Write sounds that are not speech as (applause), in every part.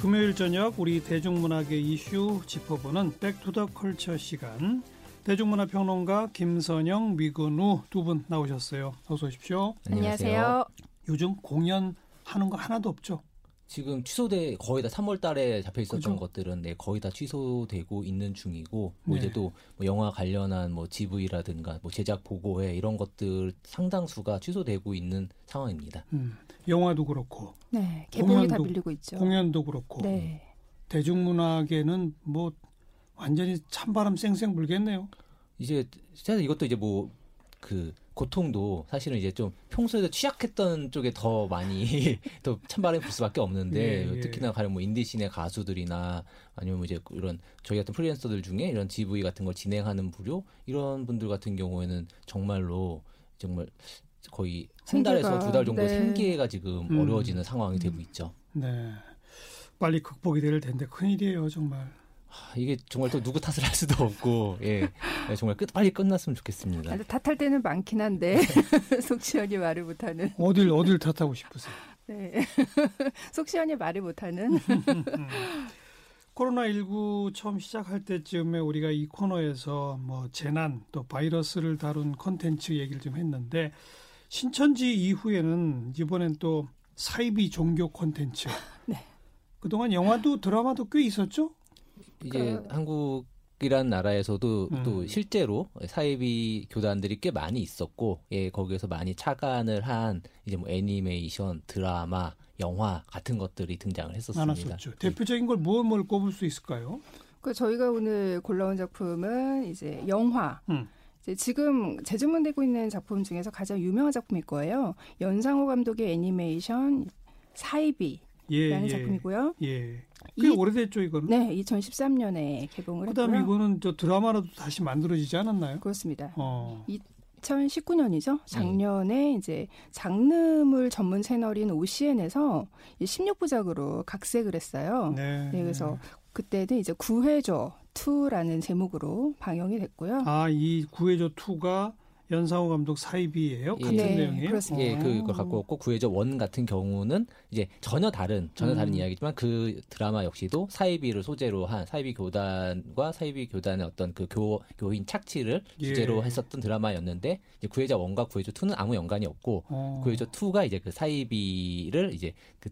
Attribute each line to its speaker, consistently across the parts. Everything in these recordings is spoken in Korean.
Speaker 1: 금요일 저녁 우리 대중문화의 이슈 짚어보는 Back to the Culture 시간 대중문화 평론가 김선영, 위근우 두 분 나오셨어요. 어서 오십시오.
Speaker 2: 안녕하세요.
Speaker 1: 요즘 공연 하는 거 하나도 없죠?
Speaker 3: 지금 취소돼 거의 다 3월 달에 잡혀 있었던 그죠? 것들은 네, 거의 다 취소되고 있는 중이고 뭐 네. 이제 또 뭐 영화 관련한 뭐 GV라든가 뭐 제작 보고회 이런 것들 상당수가 취소되고 있는 상황입니다. 음,
Speaker 1: 영화도 그렇고
Speaker 2: 네, 개봉이 다 밀리고 있죠.
Speaker 1: 공연도 그렇고 네. 대중문학에는 뭐 완전히 찬바람 쌩쌩 불겠네요.
Speaker 3: 이제 사실 이것도 이제 뭐그 고통도 사실은 이제 좀 평소에도 취약했던 쪽에 더 많이 (laughs) 더 찬바람이 불 수밖에 없는데 예, 예. 특히나 가령 뭐 인디씬의 가수들이나 아니면 뭐 이제 이런 저희 같은 프리랜서들 중에 이런 GV 같은 걸 진행하는 부류 이런 분들 같은 경우에는 정말로 정말 거의 한 달에서 두 달 정도 네. 생계가 지금 음. 어려워지는 상황이 되고 있죠.
Speaker 1: 네. 빨리 극복이 될 텐데 큰일이에요, 정말.
Speaker 3: 이게 정말 또 누구 탓을 할 수도 없고, 예. 네, 정말 끝, 빨리 끝났으면 좋겠습니다.
Speaker 2: 탓할 때는 많긴 한데, (laughs) 속 시원히 말을 못하는.
Speaker 1: 어딜, 어딜 탓하고 싶으세요?
Speaker 2: 네. (laughs) 속 시원히 말을 못하는. (laughs)
Speaker 1: 코로나 19 처음 시작할 때쯤에 우리가 이 코너에서 뭐 재난 또 바이러스를 다룬 콘텐츠 얘기를 좀 했는데, 신천지 이후에는 이번엔 또 사이비 종교 콘텐츠. 네. 그동안 영화도 드라마도 꽤 있었죠?
Speaker 3: 이제 그... 한국 이란 나라에서도 음. 또 실제로 사이비 교단들이 꽤 많이 있었고, 예, 거기에서 많이 착안을 한 이제 뭐 애니메이션, 드라마, 영화 같은 것들이 등장을 했었습니다.
Speaker 1: 많았었죠. 대표적인 걸 무엇 뭘 꼽을 수 있을까요?
Speaker 2: 그 저희가 오늘 골라온 작품은 이제 영화. 음. 이제 지금 재주문되고 있는 작품 중에서 가장 유명한 작품일 거예요. 연상호 감독의 애니메이션 사이비. 라는 예, 예, 작품이고요.
Speaker 1: 예. 꽤 이, 오래됐죠, 이거는?
Speaker 2: 네, 2013년에 개봉을
Speaker 1: 그다음에 했고요. 이거는 저 드라마로도 다시 만들어지지 않았나요?
Speaker 2: 그렇습니다. 어. 2019년이죠. 작년에 음. 이제 장르물 전문 채널인 OCN에서 16부작으로 각색을 했어요. 네. 네 그래서 그때는 이제 구해줘 2라는 제목으로 방영이 됐고요.
Speaker 1: 아, 이 구해줘 2가 연상호 감독 사이비예요? 같은 예, 내용이에요?
Speaker 3: 그렇습니다. 예, 그걸 갖고 왔고 구해줘 one 같은 경우는 이제 전혀 다른 전혀 다른 음. 이야기지만 그 드라마 역시도 사이비를 소재로 한 사이비 교단과 사이비 교단의 어떤 그 교, 교인 착취를 예. 주제로 했었던 드라마였는데 이제 구해줘 one과 구해줘 two는 아무 연관이 없고 어. 구해줘 two가 이제 그 사이비를 이제 그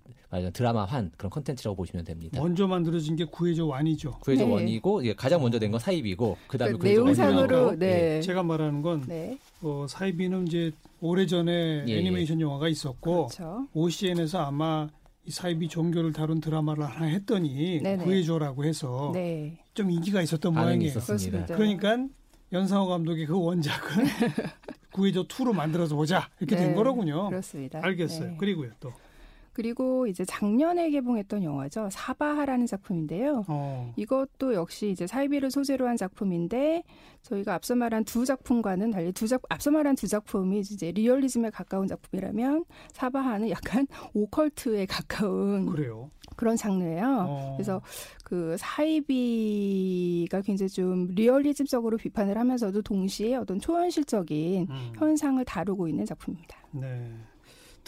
Speaker 3: 드라마한 그런 컨텐츠라고 보시면 됩니다.
Speaker 1: 먼저 만들어진 게 구해적 원이죠.
Speaker 3: 구해적 네. 원이고 가장 먼저 된 건 사이비고 그다음에
Speaker 2: 그 내용상으로 네.
Speaker 1: 네. 제가 말하는 건 네. 어, 사이비는 이제 오래전에 예, 예. 애니메이션 영화가 있었고 그렇죠. OCN에서 아마 이 사이비 종교를 다룬 드라마를 하나 했더니 네네. 구해줘라고 해서 네. 좀 인기가 있었던 모양이에요.
Speaker 3: 있었습니다.
Speaker 1: 그러니까 연상호 감독의 그 원작은 (laughs) 구해줘 2로 만들어서 보자 이렇게 네. 된 거로군요.
Speaker 2: 그렇습니다.
Speaker 1: 알겠어요.
Speaker 2: 네.
Speaker 1: 그리고요 또.
Speaker 2: 그리고 이제 작년에 개봉했던 영화죠. 사바하라는 작품인데요. 어. 이것도 역시 이제 사이비를 소재로 한 작품인데 저희가 앞서 말한 두 작품과는 달리 두 작, 앞서 말한 두 작품이 이제 리얼리즘에 가까운 작품이라면 사바하는 약간 (laughs) 오컬트에 가까운
Speaker 1: 그래요.
Speaker 2: 그런 장르예요. 어. 그래서 그 사이비가 굉장히 좀 리얼리즘적으로 비판을 하면서도 동시에 어떤 초현실적인 음. 현상을 다루고 있는 작품입니다.
Speaker 1: 네.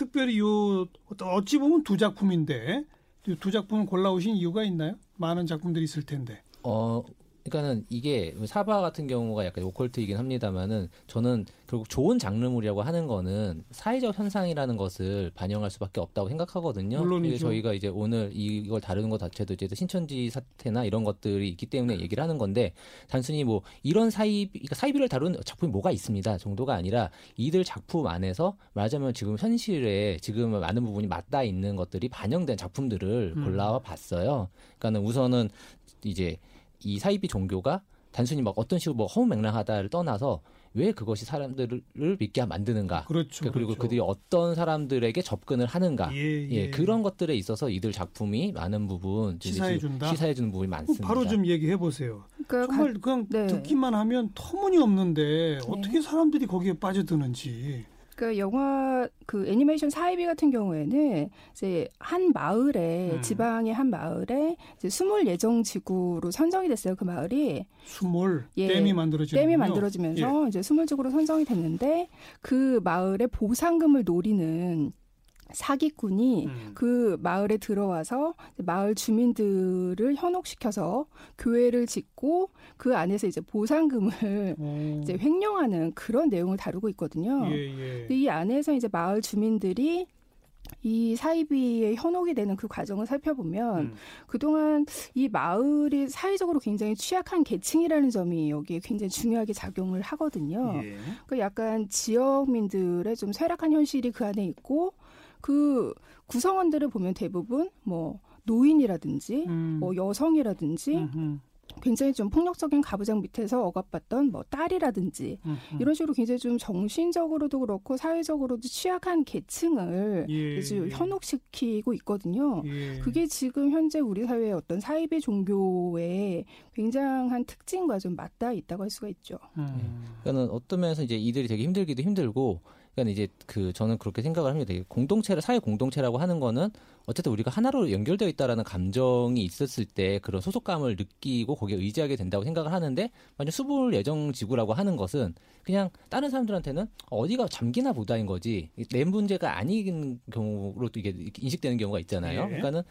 Speaker 1: 특별히 요 어찌 보면 두 작품인데 두 작품을 골라오신 이유가 있나요? 많은 작품들이 있을 텐데.
Speaker 3: 어 그러니까는 이게 사바 같은 경우가 약간 오컬트이긴 합니다만은 저는 결국 좋은 장르물이라고 하는 거는 사회적 현상이라는 것을 반영할 수밖에 없다고 생각하거든요.
Speaker 1: 물론이죠.
Speaker 3: 저희가 이제 오늘 이걸 다루는 것 자체도 이제 신천지 사태나 이런 것들이 있기 때문에 얘기를 하는 건데 단순히 뭐 이런 사이비 그러니까 사이비를 다룬 작품이 뭐가 있습니다 정도가 아니라 이들 작품 안에서 말하자면 지금 현실에 지금 많은 부분이 맞닿아 있는 것들이 반영된 작품들을 음. 골라와 봤어요. 그러니까는 우선은 이제 이 사이비 종교가 단순히 막 어떤 식으로 뭐 허무맹랑하다를 떠나서 왜 그것이 사람들을 믿게 만드는가?
Speaker 1: 그렇죠.
Speaker 3: 그리고
Speaker 1: 그렇죠.
Speaker 3: 그들이 어떤 사람들에게 접근을 하는가?
Speaker 1: 예, 예.
Speaker 3: 예 그런 것들에 있어서 이들 작품이 많은 부분
Speaker 1: 시사해 준다.
Speaker 3: 시사해 주는 부분이 많습니다.
Speaker 1: 바로 좀 얘기해 보세요. 그러니까 정말 그냥 네. 듣기만 하면 터무니없는데 네. 어떻게 사람들이 거기에 빠져드는지.
Speaker 2: 그 영화 그 애니메이션 사이비 같은 경우에는 이제 한 마을에 음. 지방의 한 마을에 이제 수몰 예정 지구로 선정이 됐어요. 그 마을이
Speaker 1: 수몰 예, 댐이 만들어지
Speaker 2: 댐이 만들어지면서 예. 이제 수몰 지구로 선정이 됐는데 그 마을의 보상금을 노리는 사기꾼이 음. 그 마을에 들어와서 마을 주민들을 현혹시켜서 교회를 짓고 그 안에서 이제 보상금을 오. (laughs) 이제 횡령하는 그런 내용을 다루고 있거든요. 예, 예. 이 안에서 이제 마을 주민들이 이 사이비의 현혹이 되는 그 과정을 살펴보면 음. 그동안 이 마을이 사회적으로 굉장히 취약한 계층이라는 점이 여기에 굉장히 중요하게 작용을 하거든요. 예. 그러니까 약간 지역민들의 좀 쇠락한 현실이 그 안에 있고 그 구성원들을 보면 대부분 뭐 노인이라든지 음. 뭐 여성이라든지 음흠. 굉장히 좀 폭력적인 가부장 밑에서 억압받던 뭐 딸이라든지 음흠. 이런 식으로 굉장히 좀 정신적으로도 그렇고 사회적으로도 취약한 계층을 예. 현혹시키고 있거든요. 예. 그게 지금 현재 우리 사회의 어떤 사이비 종교의 굉장한 특징과 좀 맞닿아 있다고 할 수가 있죠.
Speaker 3: 음. 그러니까는 어떤 면에서 이제 이들이 되게 힘들기도 힘들고 그러니까 이제 그 저는 그렇게 생각을 합니다. 공동체를 사회 공동체라고 하는 거는 어쨌든 우리가 하나로 연결되어 있다라는 감정이 있었을 때 그런 소속감을 느끼고 거기에 의지하게 된다고 생각을 하는데 만약 수불 예정 지구라고 하는 것은 그냥 다른 사람들한테는 어디가 잠기나 보다인 거지 내 문제가 아닌 경우로 또 이게 인식되는 경우가 있잖아요. 네. 그러니까는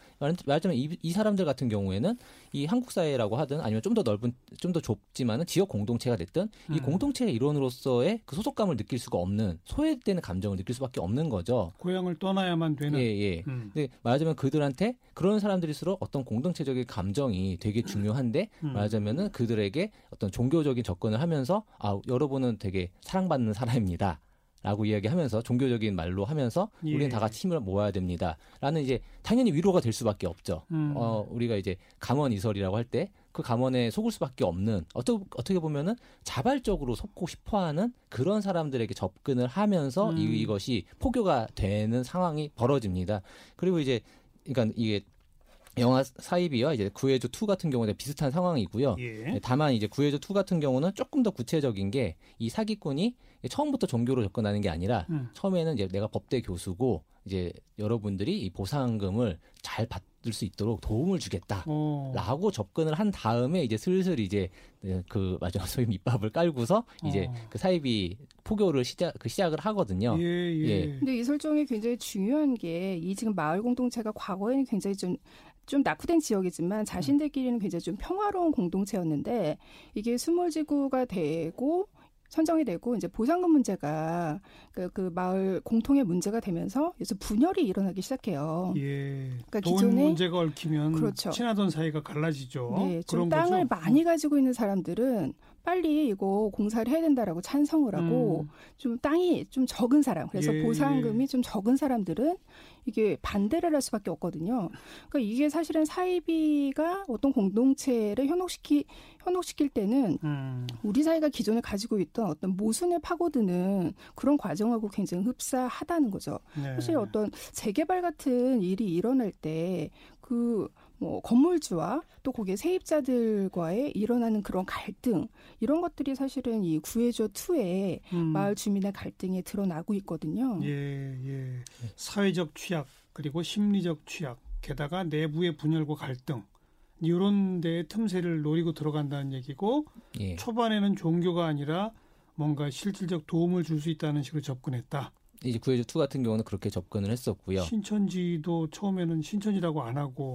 Speaker 3: 말하자면 이, 이 사람들 같은 경우에는 이 한국 사회라고 하든 아니면 좀 더 넓은 좀 더 좁지만은 지역 공동체가 됐든 음. 이 공동체의 일원으로서의 그 소속감을 느낄 수가 없는 소외되는 감정을 느낄 수밖에 없는 거죠.
Speaker 1: 고향을 떠나야만 되는.
Speaker 3: 예, 예. 음. 근데 말하자면 그들한테 그런 사람들일수록 어떤 공동체적인 감정이 되게 중요한데 음. 말하자면은 그들에게 어떤 종교적인 접근을 하면서 아 여러분은 되게 사랑받는 사람입니다. 라고 이야기하면서 종교적인 말로 하면서 예. 우리는 다 같이 힘을 모아야 됩니다. 라는 이제 당연히 위로가 될 수밖에 없죠. 음. 어, 우리가 이제 감원 이설이라고 할 때 그 감원에 속을 수밖에 없는 어떻게, 어떻게 보면은 자발적으로 속고 싶어 하는 그런 사람들에게 접근을 하면서 음. 이, 이것이 포교가 되는 상황이 벌어집니다. 그리고 이제 그러니까 이게 영화 사이비와 이제 구해줘 2 같은 경우는 비슷한 상황이고요. 예. 네, 다만 이제 구해줘 2 같은 경우는 조금 더 구체적인 게 이 사기꾼이 처음부터 종교로 접근하는 게 아니라 음. 처음에는 이제 내가 법대 교수고 이제 여러분들이 이 보상금을 잘 받을 수 있도록 도움을 주겠다라고 오. 접근을 한 다음에 이제 슬슬 이제 그 맞아 소위 밑밥을 깔고서 이제 어. 그 사이비 포교를 시작 그 시작을 하거든요. 예,
Speaker 2: 예. 예. 근데 이 설정이 굉장히 중요한 게 이 지금 마을 공동체가 과거에는 굉장히 좀좀 낙후된 지역이지만 자신들끼리는 굉장히 좀 평화로운 공동체였는데 이게 스몰지구가 되고 선정이 되고 이제 보상금 문제가 그, 그 마을 공통의 문제가 되면서 그래서 분열이 일어나기 시작해요.
Speaker 1: 예. 그러니까 기존에 문제가 얽히면 그렇죠. 친하던 사이가 갈라지죠. 네,
Speaker 2: 좀 땅을 거죠? 많이 가지고 있는 사람들은 빨리 이거 공사를 해야 된다라고 찬성을 하고 음. 좀 땅이 좀 적은 사람 그래서 예. 보상금이 좀 적은 사람들은 이게 반대를 할 수밖에 없거든요. 그러니까 이게 사실은 사이비가 어떤 공동체를 현혹시키 현혹시킬 때는 음. 우리 사회가 기존에 가지고 있던 어떤 모순에 파고드는 그런 과정하고 굉장히 흡사하다는 거죠. 네. 사실 어떤 재개발 같은 일이 일어날 때그 뭐 건물주와 또 거기에 세입자들과의 일어나는 그런 갈등 이런 것들이 사실은 이 구해줘 2의 음. 마을 주민의 갈등에 드러나고 있거든요.
Speaker 1: 예, 예. 사회적 취약 그리고 심리적 취약 게다가 내부의 분열과 갈등 이런 데에 틈새를 노리고 들어간다는 얘기고 예. 초반에는 종교가 아니라 뭔가 실질적 도움을 줄 수 있다는 식으로 접근했다.
Speaker 3: 이제 구해줘 2 같은 경우는 그렇게 접근을 했었고요.
Speaker 1: 신천지도 처음에는 신천지라고 안 하고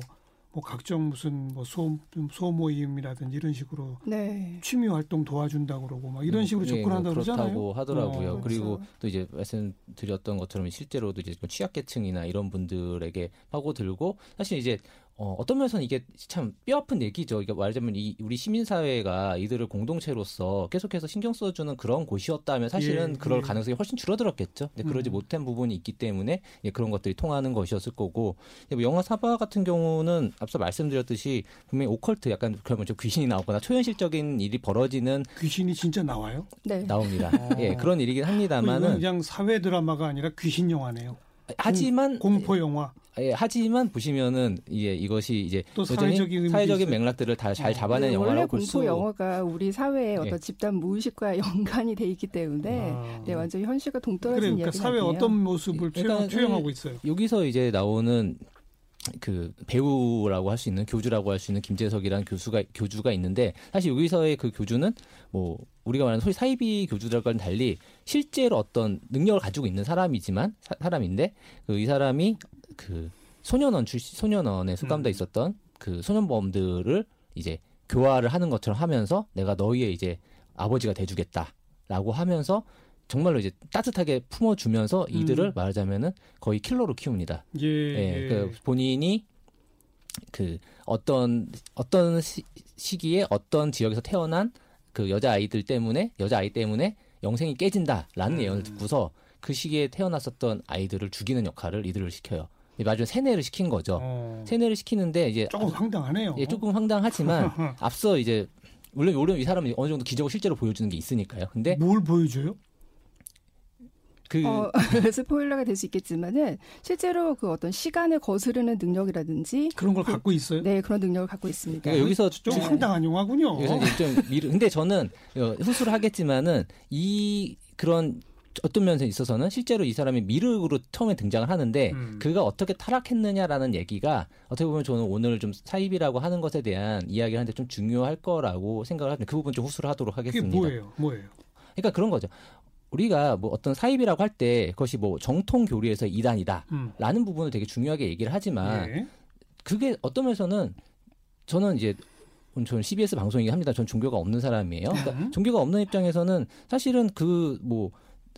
Speaker 1: 뭐 각종 무슨 뭐 소, 소모임이라든지 이런 식으로 네. 취미 활동 도와준다고 그러고 막 이런 음, 식으로 예, 접근한다고 뭐 그러잖아요.
Speaker 3: 그렇다고 하더라고요. 어, 그리고 그렇죠. 또 이제 말씀드렸던 것처럼 실제로도 이제 취약계층이나 이런 분들에게 파고들고 사실 이제 어, 어떤 면에서는 이게 참 뼈아픈 얘기죠. 이게 말하자면 이 우리 시민사회가 이들을 공동체로서 계속해서 신경 써주는 그런 곳이었다면 사실은 예, 그럴 예. 가능성이 훨씬 줄어들었겠죠. 근데 그러지 음. 못한 부분이 있기 때문에 예, 그런 것들이 통하는 것이었을 거고 뭐 영화 사바 같은 경우는 앞서 말씀드렸듯이 분명히 오컬트 약간 그러면 좀 귀신이 나오거나 초현실적인 일이 벌어지는
Speaker 1: 귀신이 진짜 나와요?
Speaker 3: 네. 나옵니다. 예, 그런 일이긴 합니다만은
Speaker 1: 그냥 사회 드라마가 아니라 귀신 영화네요.
Speaker 3: 하지만
Speaker 1: 공포 영화.
Speaker 3: 예, 하지만 보시면은 이게 이것이 이제 또 사회적인, 사회적인 맥락들을 다잘 어. 잡아낸 네, 영화라고
Speaker 2: 볼 수. 원래 공포 영화가 우리 사회의 어떤 예. 집단 무의식과 (laughs) 연관이 돼 있기 때문에 아. 네, 완전 현실과 동떨어진 그래, 그러니까
Speaker 1: 사회 어떤 모습을 예, 그러니까 투영하고 있어요.
Speaker 3: 여기서 이제 나오는 그 배우라고 할 수 있는 교주라고 할 수 있는 김재석이라는 교수가 교주가 있는데 사실 여기서의 그 교주는 뭐 우리가 말하는 소위 사이비 교주들과는 달리 실제로 어떤 능력을 가지고 있는 사람이지만 사, 람인데 그 이 사람이 그 소년원 출신 소년원에 수감돼 음. 있었던 그 소년범들을 이제 교화를 하는 것처럼 하면서 내가 너희의 이제 아버지가 돼주겠다라고 하면서 정말로 이제 따뜻하게 품어주면서 이들을 음. 말하자면은 거의 킬러로 키웁니다. 예. 예. 그 본인이 그 어떤 어떤 시, 시기에 어떤 지역에서 태어난 그 여자 아이들 때문에 여자 아이 때문에 영생이 깨진다라는 음. 내용을 듣고서 그 시기에 태어났었던 아이들을 죽이는 역할을 이들을 시켜요. 마지막에 세뇌를 시킨 거죠. 어. 세뇌를 시키는데 이제
Speaker 1: 조금 황당하네요.
Speaker 3: 예, 조금 황당하지만 (laughs) 앞서 이제 물론 물론 이 사람은 어느 정도 기적을 실제로 보여주는 게 있으니까요. 근데
Speaker 1: 뭘 보여줘요?
Speaker 2: 그 어, (laughs) 스포일러가 될 수 있겠지만은 실제로 그 어떤 시간을 거스르는 능력이라든지
Speaker 1: 그런 걸
Speaker 2: 그,
Speaker 1: 갖고 있어요.
Speaker 2: 네, 그런 능력을 갖고 있습니다.
Speaker 3: 그러니까 여기서
Speaker 1: 좀 네. 황당한 영화군요.
Speaker 3: 좀 미르. 근데 저는 어, 후수를 하겠지만은 이 그런 어떤 면에서 있어서는 실제로 이 사람이 미륵으로 처음에 등장을 하는데 음. 그가 어떻게 타락했느냐라는 얘기가 어떻게 보면 저는 오늘 좀 사입이라고 하는 것에 대한 이야기를 하는데 좀 중요할 거라고 생각을 하는데 그 부분 좀 후수를 하도록 하겠습니다.
Speaker 1: 그게 뭐예요? 뭐예요?
Speaker 3: 그러니까 그런 거죠. 우리가 뭐 어떤 사입이라고 할 때 그것이 뭐 정통 교리에서 이단이다라는 음. 부분을 되게 중요하게 얘기를 하지만 네. 그게 어떤 면에서는 저는 이제 저는 CBS 방송이긴 합니다. 전 종교가 없는 사람이에요. 그러니까 음. 종교가 없는 입장에서는 사실은 그뭐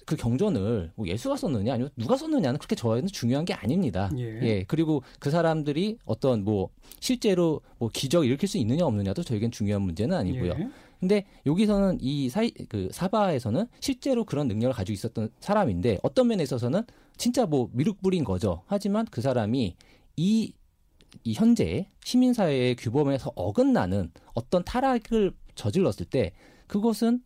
Speaker 3: 그 경전을 뭐 예수가 썼느냐 아니면 누가 썼느냐는 그렇게 저희는 중요한 게 아닙니다. 예. 예. 그리고 그 사람들이 어떤 뭐 실제로 뭐 기적 일으킬 수 있느냐 없느냐도 저에겐 중요한 문제는 아니고요. 예. 근데 여기서는 이 사이 그 사바에서는 실제로 그런 능력을 가지고 있었던 사람인데 어떤 면에 있어서는 진짜 뭐 미륵불인 거죠. 하지만 그 사람이 이, 이 현재 시민사회의 규범에서 어긋나는 어떤 타락을 저질렀을 때 그것은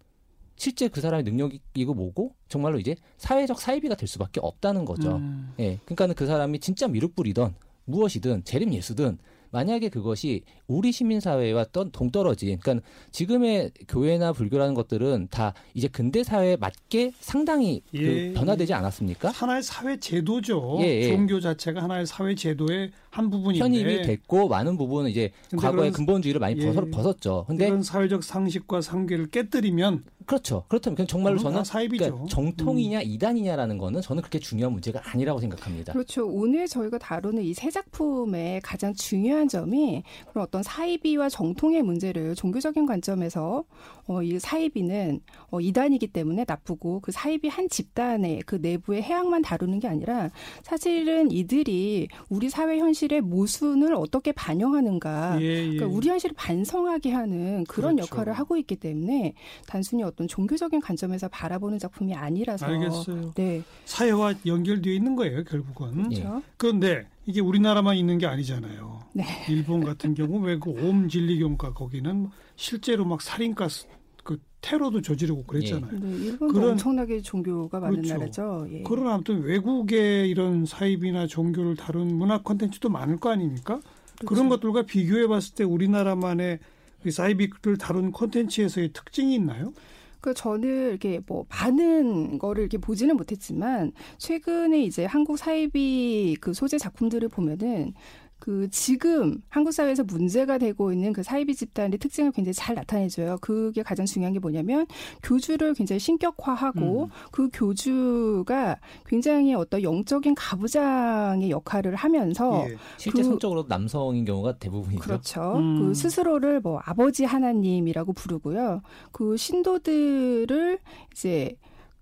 Speaker 3: 실제 그 사람의 능력이고 뭐고 정말로 이제 사회적 사이비가 될 수밖에 없다는 거죠. 음. 예. 그러니까는 그 사람이 진짜 미륵불이던 무엇이든 재림 예수든 만약에 그것이 우리 시민사회와 동떨어진, 그러니까 지금의 교회나 불교라는 것들은 다 이제 근대 사회에 맞게 상당히 그 예. 그 변화되지 않았습니까?
Speaker 1: 하나의 사회 제도죠. 예, 예. 종교 자체가 하나의 사회 제도의 한 부분인데
Speaker 3: 편입이 됐고 많은 부분은 이제 과거의 근본주의를 많이 예. 벗었죠.
Speaker 1: 근데 이런 사회적 상식과 상계를 깨뜨리면
Speaker 3: 그렇죠. 그렇다면 그냥 정말로 저는 그러니까 정통이냐 음. 이단이냐라는 거는 저는 그렇게 중요한 문제가 아니라고 생각합니다.
Speaker 2: 그렇죠. 오늘 저희가 다루는 이 세 작품의 가장 중요한 점이 그런 어떤 사이비와 정통의 문제를 종교적인 관점에서 어, 이 사이비는 어, 이단이기 때문에 나쁘고 그 사이비 한 집단의 그 내부의 해악만 다루는 게 아니라 사실은 이들이 우리 사회 현실 의 모순을 어떻게 반영하는가, 예, 예. 그러니까 우리 현실을 반성하게 하는 그런 그렇죠. 역할을 하고 있기 때문에 단순히 어떤 종교적인 관점에서 바라보는 작품이 아니라서
Speaker 1: 알겠어요. 네. 사회와 연결되어 있는 거예요, 결국은.
Speaker 2: 그렇죠.
Speaker 1: 그런데 이게 우리나라만 있는 게 아니잖아요. 네. 일본 같은 경우 왜그 옴진리교인가 거기는 실제로 막 살인가 그 테러도 저지르고 그랬잖아요.
Speaker 2: 네, 일본도 그런, 엄청나게 종교가 많은 그렇죠. 나라죠.
Speaker 1: 예. 그런 아무튼 외국의 이런 사입이나 종교를 다룬 문화 콘텐츠도 많을 거 아닙니까? 그렇죠. 그런 것들과 비교해 봤을 때 우리나라만의 사이비를 다룬 콘텐츠에서의 특징이 있나요?
Speaker 2: 그 저는 이렇게 뭐 많은 거를 이렇게 보지는 못했지만 최근에 이제 한국 사이비 그 소재 작품들을 보면은 그 지금 한국 사회에서 문제가 되고 있는 그 사이비 집단의 특징을 굉장히 잘 나타내줘요. 그게 가장 중요한 게 뭐냐면 교주를 굉장히 신격화하고 음. 그 교주가 굉장히 어떤 영적인 가부장의 역할을 하면서 예.
Speaker 3: 실제 그, 성적으로 남성인 경우가 대부분이죠.
Speaker 2: 그렇죠. 음. 그 스스로를 뭐 아버지 하나님이라고 부르고요. 그 신도들을 이제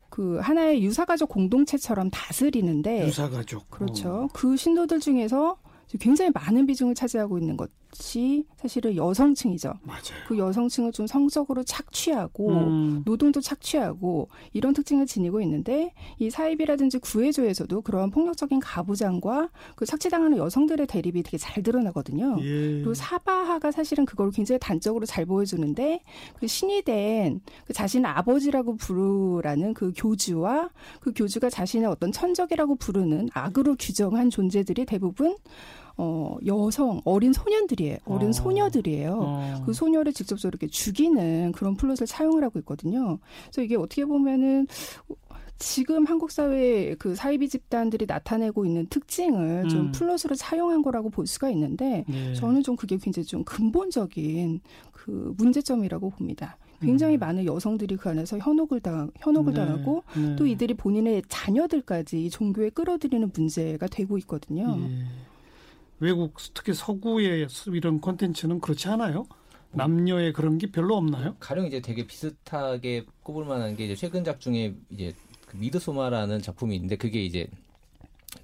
Speaker 2: 그 하나의 유사가족 공동체처럼 다스리는데
Speaker 1: 유사가족
Speaker 2: 그렇죠. 어. 그 신도들 중에서 굉장히 많은 비중을 차지하고 있는 것이 사실은 여성층이죠.
Speaker 1: 맞아요.
Speaker 2: 그 여성층을 좀 성적으로 착취하고 음. 노동도 착취하고 이런 특징을 지니고 있는데 이 사입이라든지 구해조에서도 그런 폭력적인 가부장과 그 착취당하는 여성들의 대립이 되게 잘 드러나거든요. 예. 그리고 사바하가 사실은 그걸 굉장히 단적으로 잘 보여주는데 그 신이 된 그 자신의 아버지라고 부르라는 그 교주와 그 교주가 자신의 어떤 천적이라고 부르는 악으로 규정한 존재들이 대부분 어, 여성, 어린 소년들이에요. 어린 어. 소녀들이에요. 어. 그 소녀를 직접적으로 이렇게 죽이는 그런 플롯을 사용을 하고 있거든요. 그래서 이게 어떻게 보면은 지금 한국 사회의 그 사이비 집단들이 나타내고 있는 특징을 음. 좀 플러스로 차용한 거라고 볼 수가 있는데 네. 저는 좀 그게 굉장히 좀 근본적인 그 문제점이라고 봅니다. 굉장히 음. 많은 여성들이 그 안에서 현혹을 당 현혹을 네. 당하고 네. 또 이들이 본인의 자녀들까지 종교에 끌어들이는 문제가 되고 있거든요. 예.
Speaker 1: 외국 특히 서구의 이런 콘텐츠는 그렇지 않아요? 남녀의 그런 게 별로 없나요?
Speaker 3: 가령 이제 되게 비슷하게 꼽을 만한 게 이제 최근작 중에 이제 그 미드소마라는 작품이 있는데 그게 이제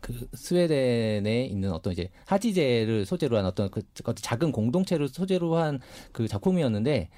Speaker 3: 그 스웨덴에 있는 어떤 이제 하지제를 소재로 한 어떤 그 작은 공동체를 소재로 한 그 작품이었는데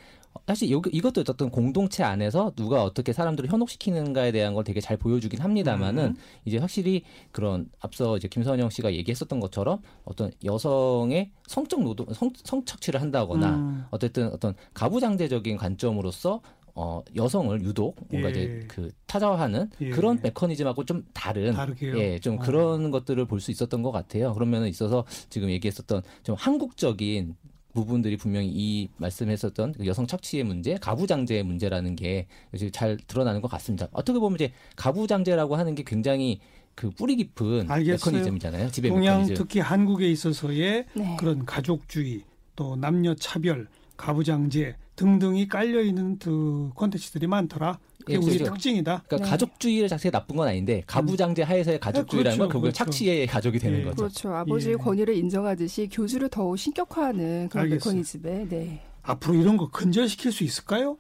Speaker 3: 사실 여기 이것도 어떤 공동체 안에서 누가 어떻게 사람들을 현혹시키는가에 대한 걸 되게 잘 보여주긴 합니다만은 음. 이제 확실히 그런 앞서 이제 김선영 씨가 얘기했었던 것처럼 어떤 여성의 성적 노동 성, 성착취를 한다거나 음. 어쨌든 어떤 가부장제적인 관점으로서 어, 여성을 유독 뭔가 예. 이제 그 타자화하는 예. 그런 메커니즘하고 좀 다른
Speaker 1: 다르게요?
Speaker 3: 예, 좀 어. 그런 것들을 볼 수 있었던 것 같아요. 그러면은 있어서 지금 얘기했었던 좀 한국적인 부분들이 분명히 이 말씀했었던 그 여성 착취의 문제, 가부장제의 문제라는 게 잘 드러나는 것 같습니다. 어떻게 보면 이제 가부장제라고 하는 게 굉장히 그 뿌리 깊은 알겠어요. 메커니즘이잖아요.
Speaker 1: 지배 동양 메커니즘. 특히 한국에 있어서의 네. 그런 가족주의, 또 남녀 차별, 가부장제 등등이 깔려 있는 그 콘텐츠들이 많더라. 그게 예, 우리 특징이다.
Speaker 3: 그러니까 네. 가족주의를 자체가 나쁜 건 아닌데 가부장제 하에서의 가족주의라는 건 그렇죠, 그건 그렇죠. 착취의 가족이 되는 예. 거죠.
Speaker 2: 그렇죠. 아버지의 예. 권위를 인정하듯이 교주를 더욱 신격화하는 그런. 메커니즘에. 네.
Speaker 1: 앞으로 이런 거 근절시킬 수 있을까요?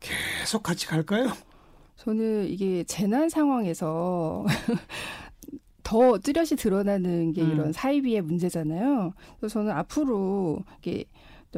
Speaker 1: 계속 같이 갈까요?
Speaker 2: 저는 이게 재난 상황에서 (laughs) 더 뚜렷이 드러나는 게 음. 이런 사이비의 문제잖아요. 그래서 저는 앞으로 이게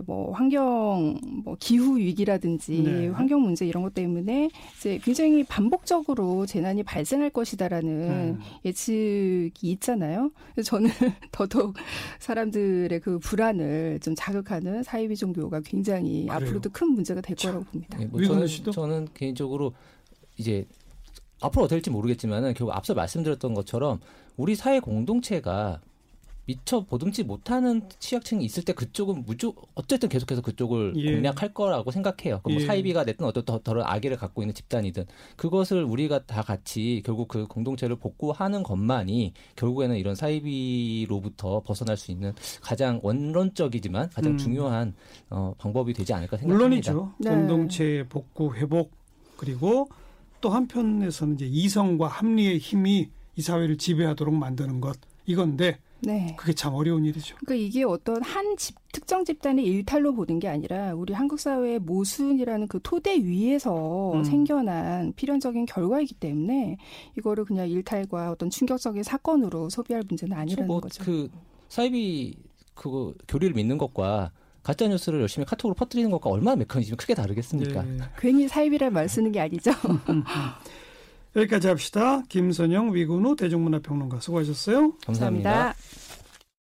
Speaker 2: 뭐 환경 뭐 기후 위기라든지 네. 환경 문제 이런 것 때문에 이제 굉장히 반복적으로 재난이 발생할 것이다라는 음. 예측이 있잖아요. 그래서 저는 (laughs) 더더욱 사람들의 그 불안을 좀 자극하는 사이비 종교가 굉장히 그래요. 앞으로도 큰 문제가 될 거라고 봅니다.
Speaker 3: 네, 뭐 저는, 저는 개인적으로 이제 앞으로 어떨지 지 모르겠지만은 결국 앞서 말씀드렸던 것처럼 우리 사회 공동체가 미처 보듬지 못하는 취약층이 있을 때 그쪽은 무조 어쨌든 계속해서 그쪽을 예. 공략할 거라고 생각해요. 그뭐 예. 사이비가 됐든 어떤 더러 악의를 갖고 있는 집단이든 그것을 우리가 다 같이 결국 그 공동체를 복구하는 것만이 결국에는 이런 사이비로부터 벗어날 수 있는 가장 원론적이지만 가장 음. 중요한 어, 방법이 되지 않을까 생각합니다.
Speaker 1: 물론이죠. 네. 공동체 복구 회복 그리고 또 한편에서는 이제 이성과 합리의 힘이 이 사회를 지배하도록 만드는 것 이건데 네. 그게 참 어려운 일이죠.
Speaker 2: 그러니까 이게 어떤 한 집, 특정 집단의 일탈로 보는 게 아니라 우리 한국 사회의 모순이라는 그 토대 위에서 음. 생겨난 필연적인 결과이기 때문에 이거를 그냥 일탈과 어떤 충격적인 사건으로 소비할 문제는 아니라는 뭐 거죠.
Speaker 3: 그 사이비 그 교리를 믿는 것과 가짜 뉴스를 열심히 카톡으로 퍼뜨리는 것과 얼마나 메커니즘이 크게 다르겠습니까? 네. (laughs)
Speaker 2: 괜히 사이비란 말 쓰는 게 아니죠. (laughs)
Speaker 1: 여기까지 합시다. 김선영 위근우 대중문화평론가 수고하셨어요.
Speaker 3: 감사합니다. 감사합니다.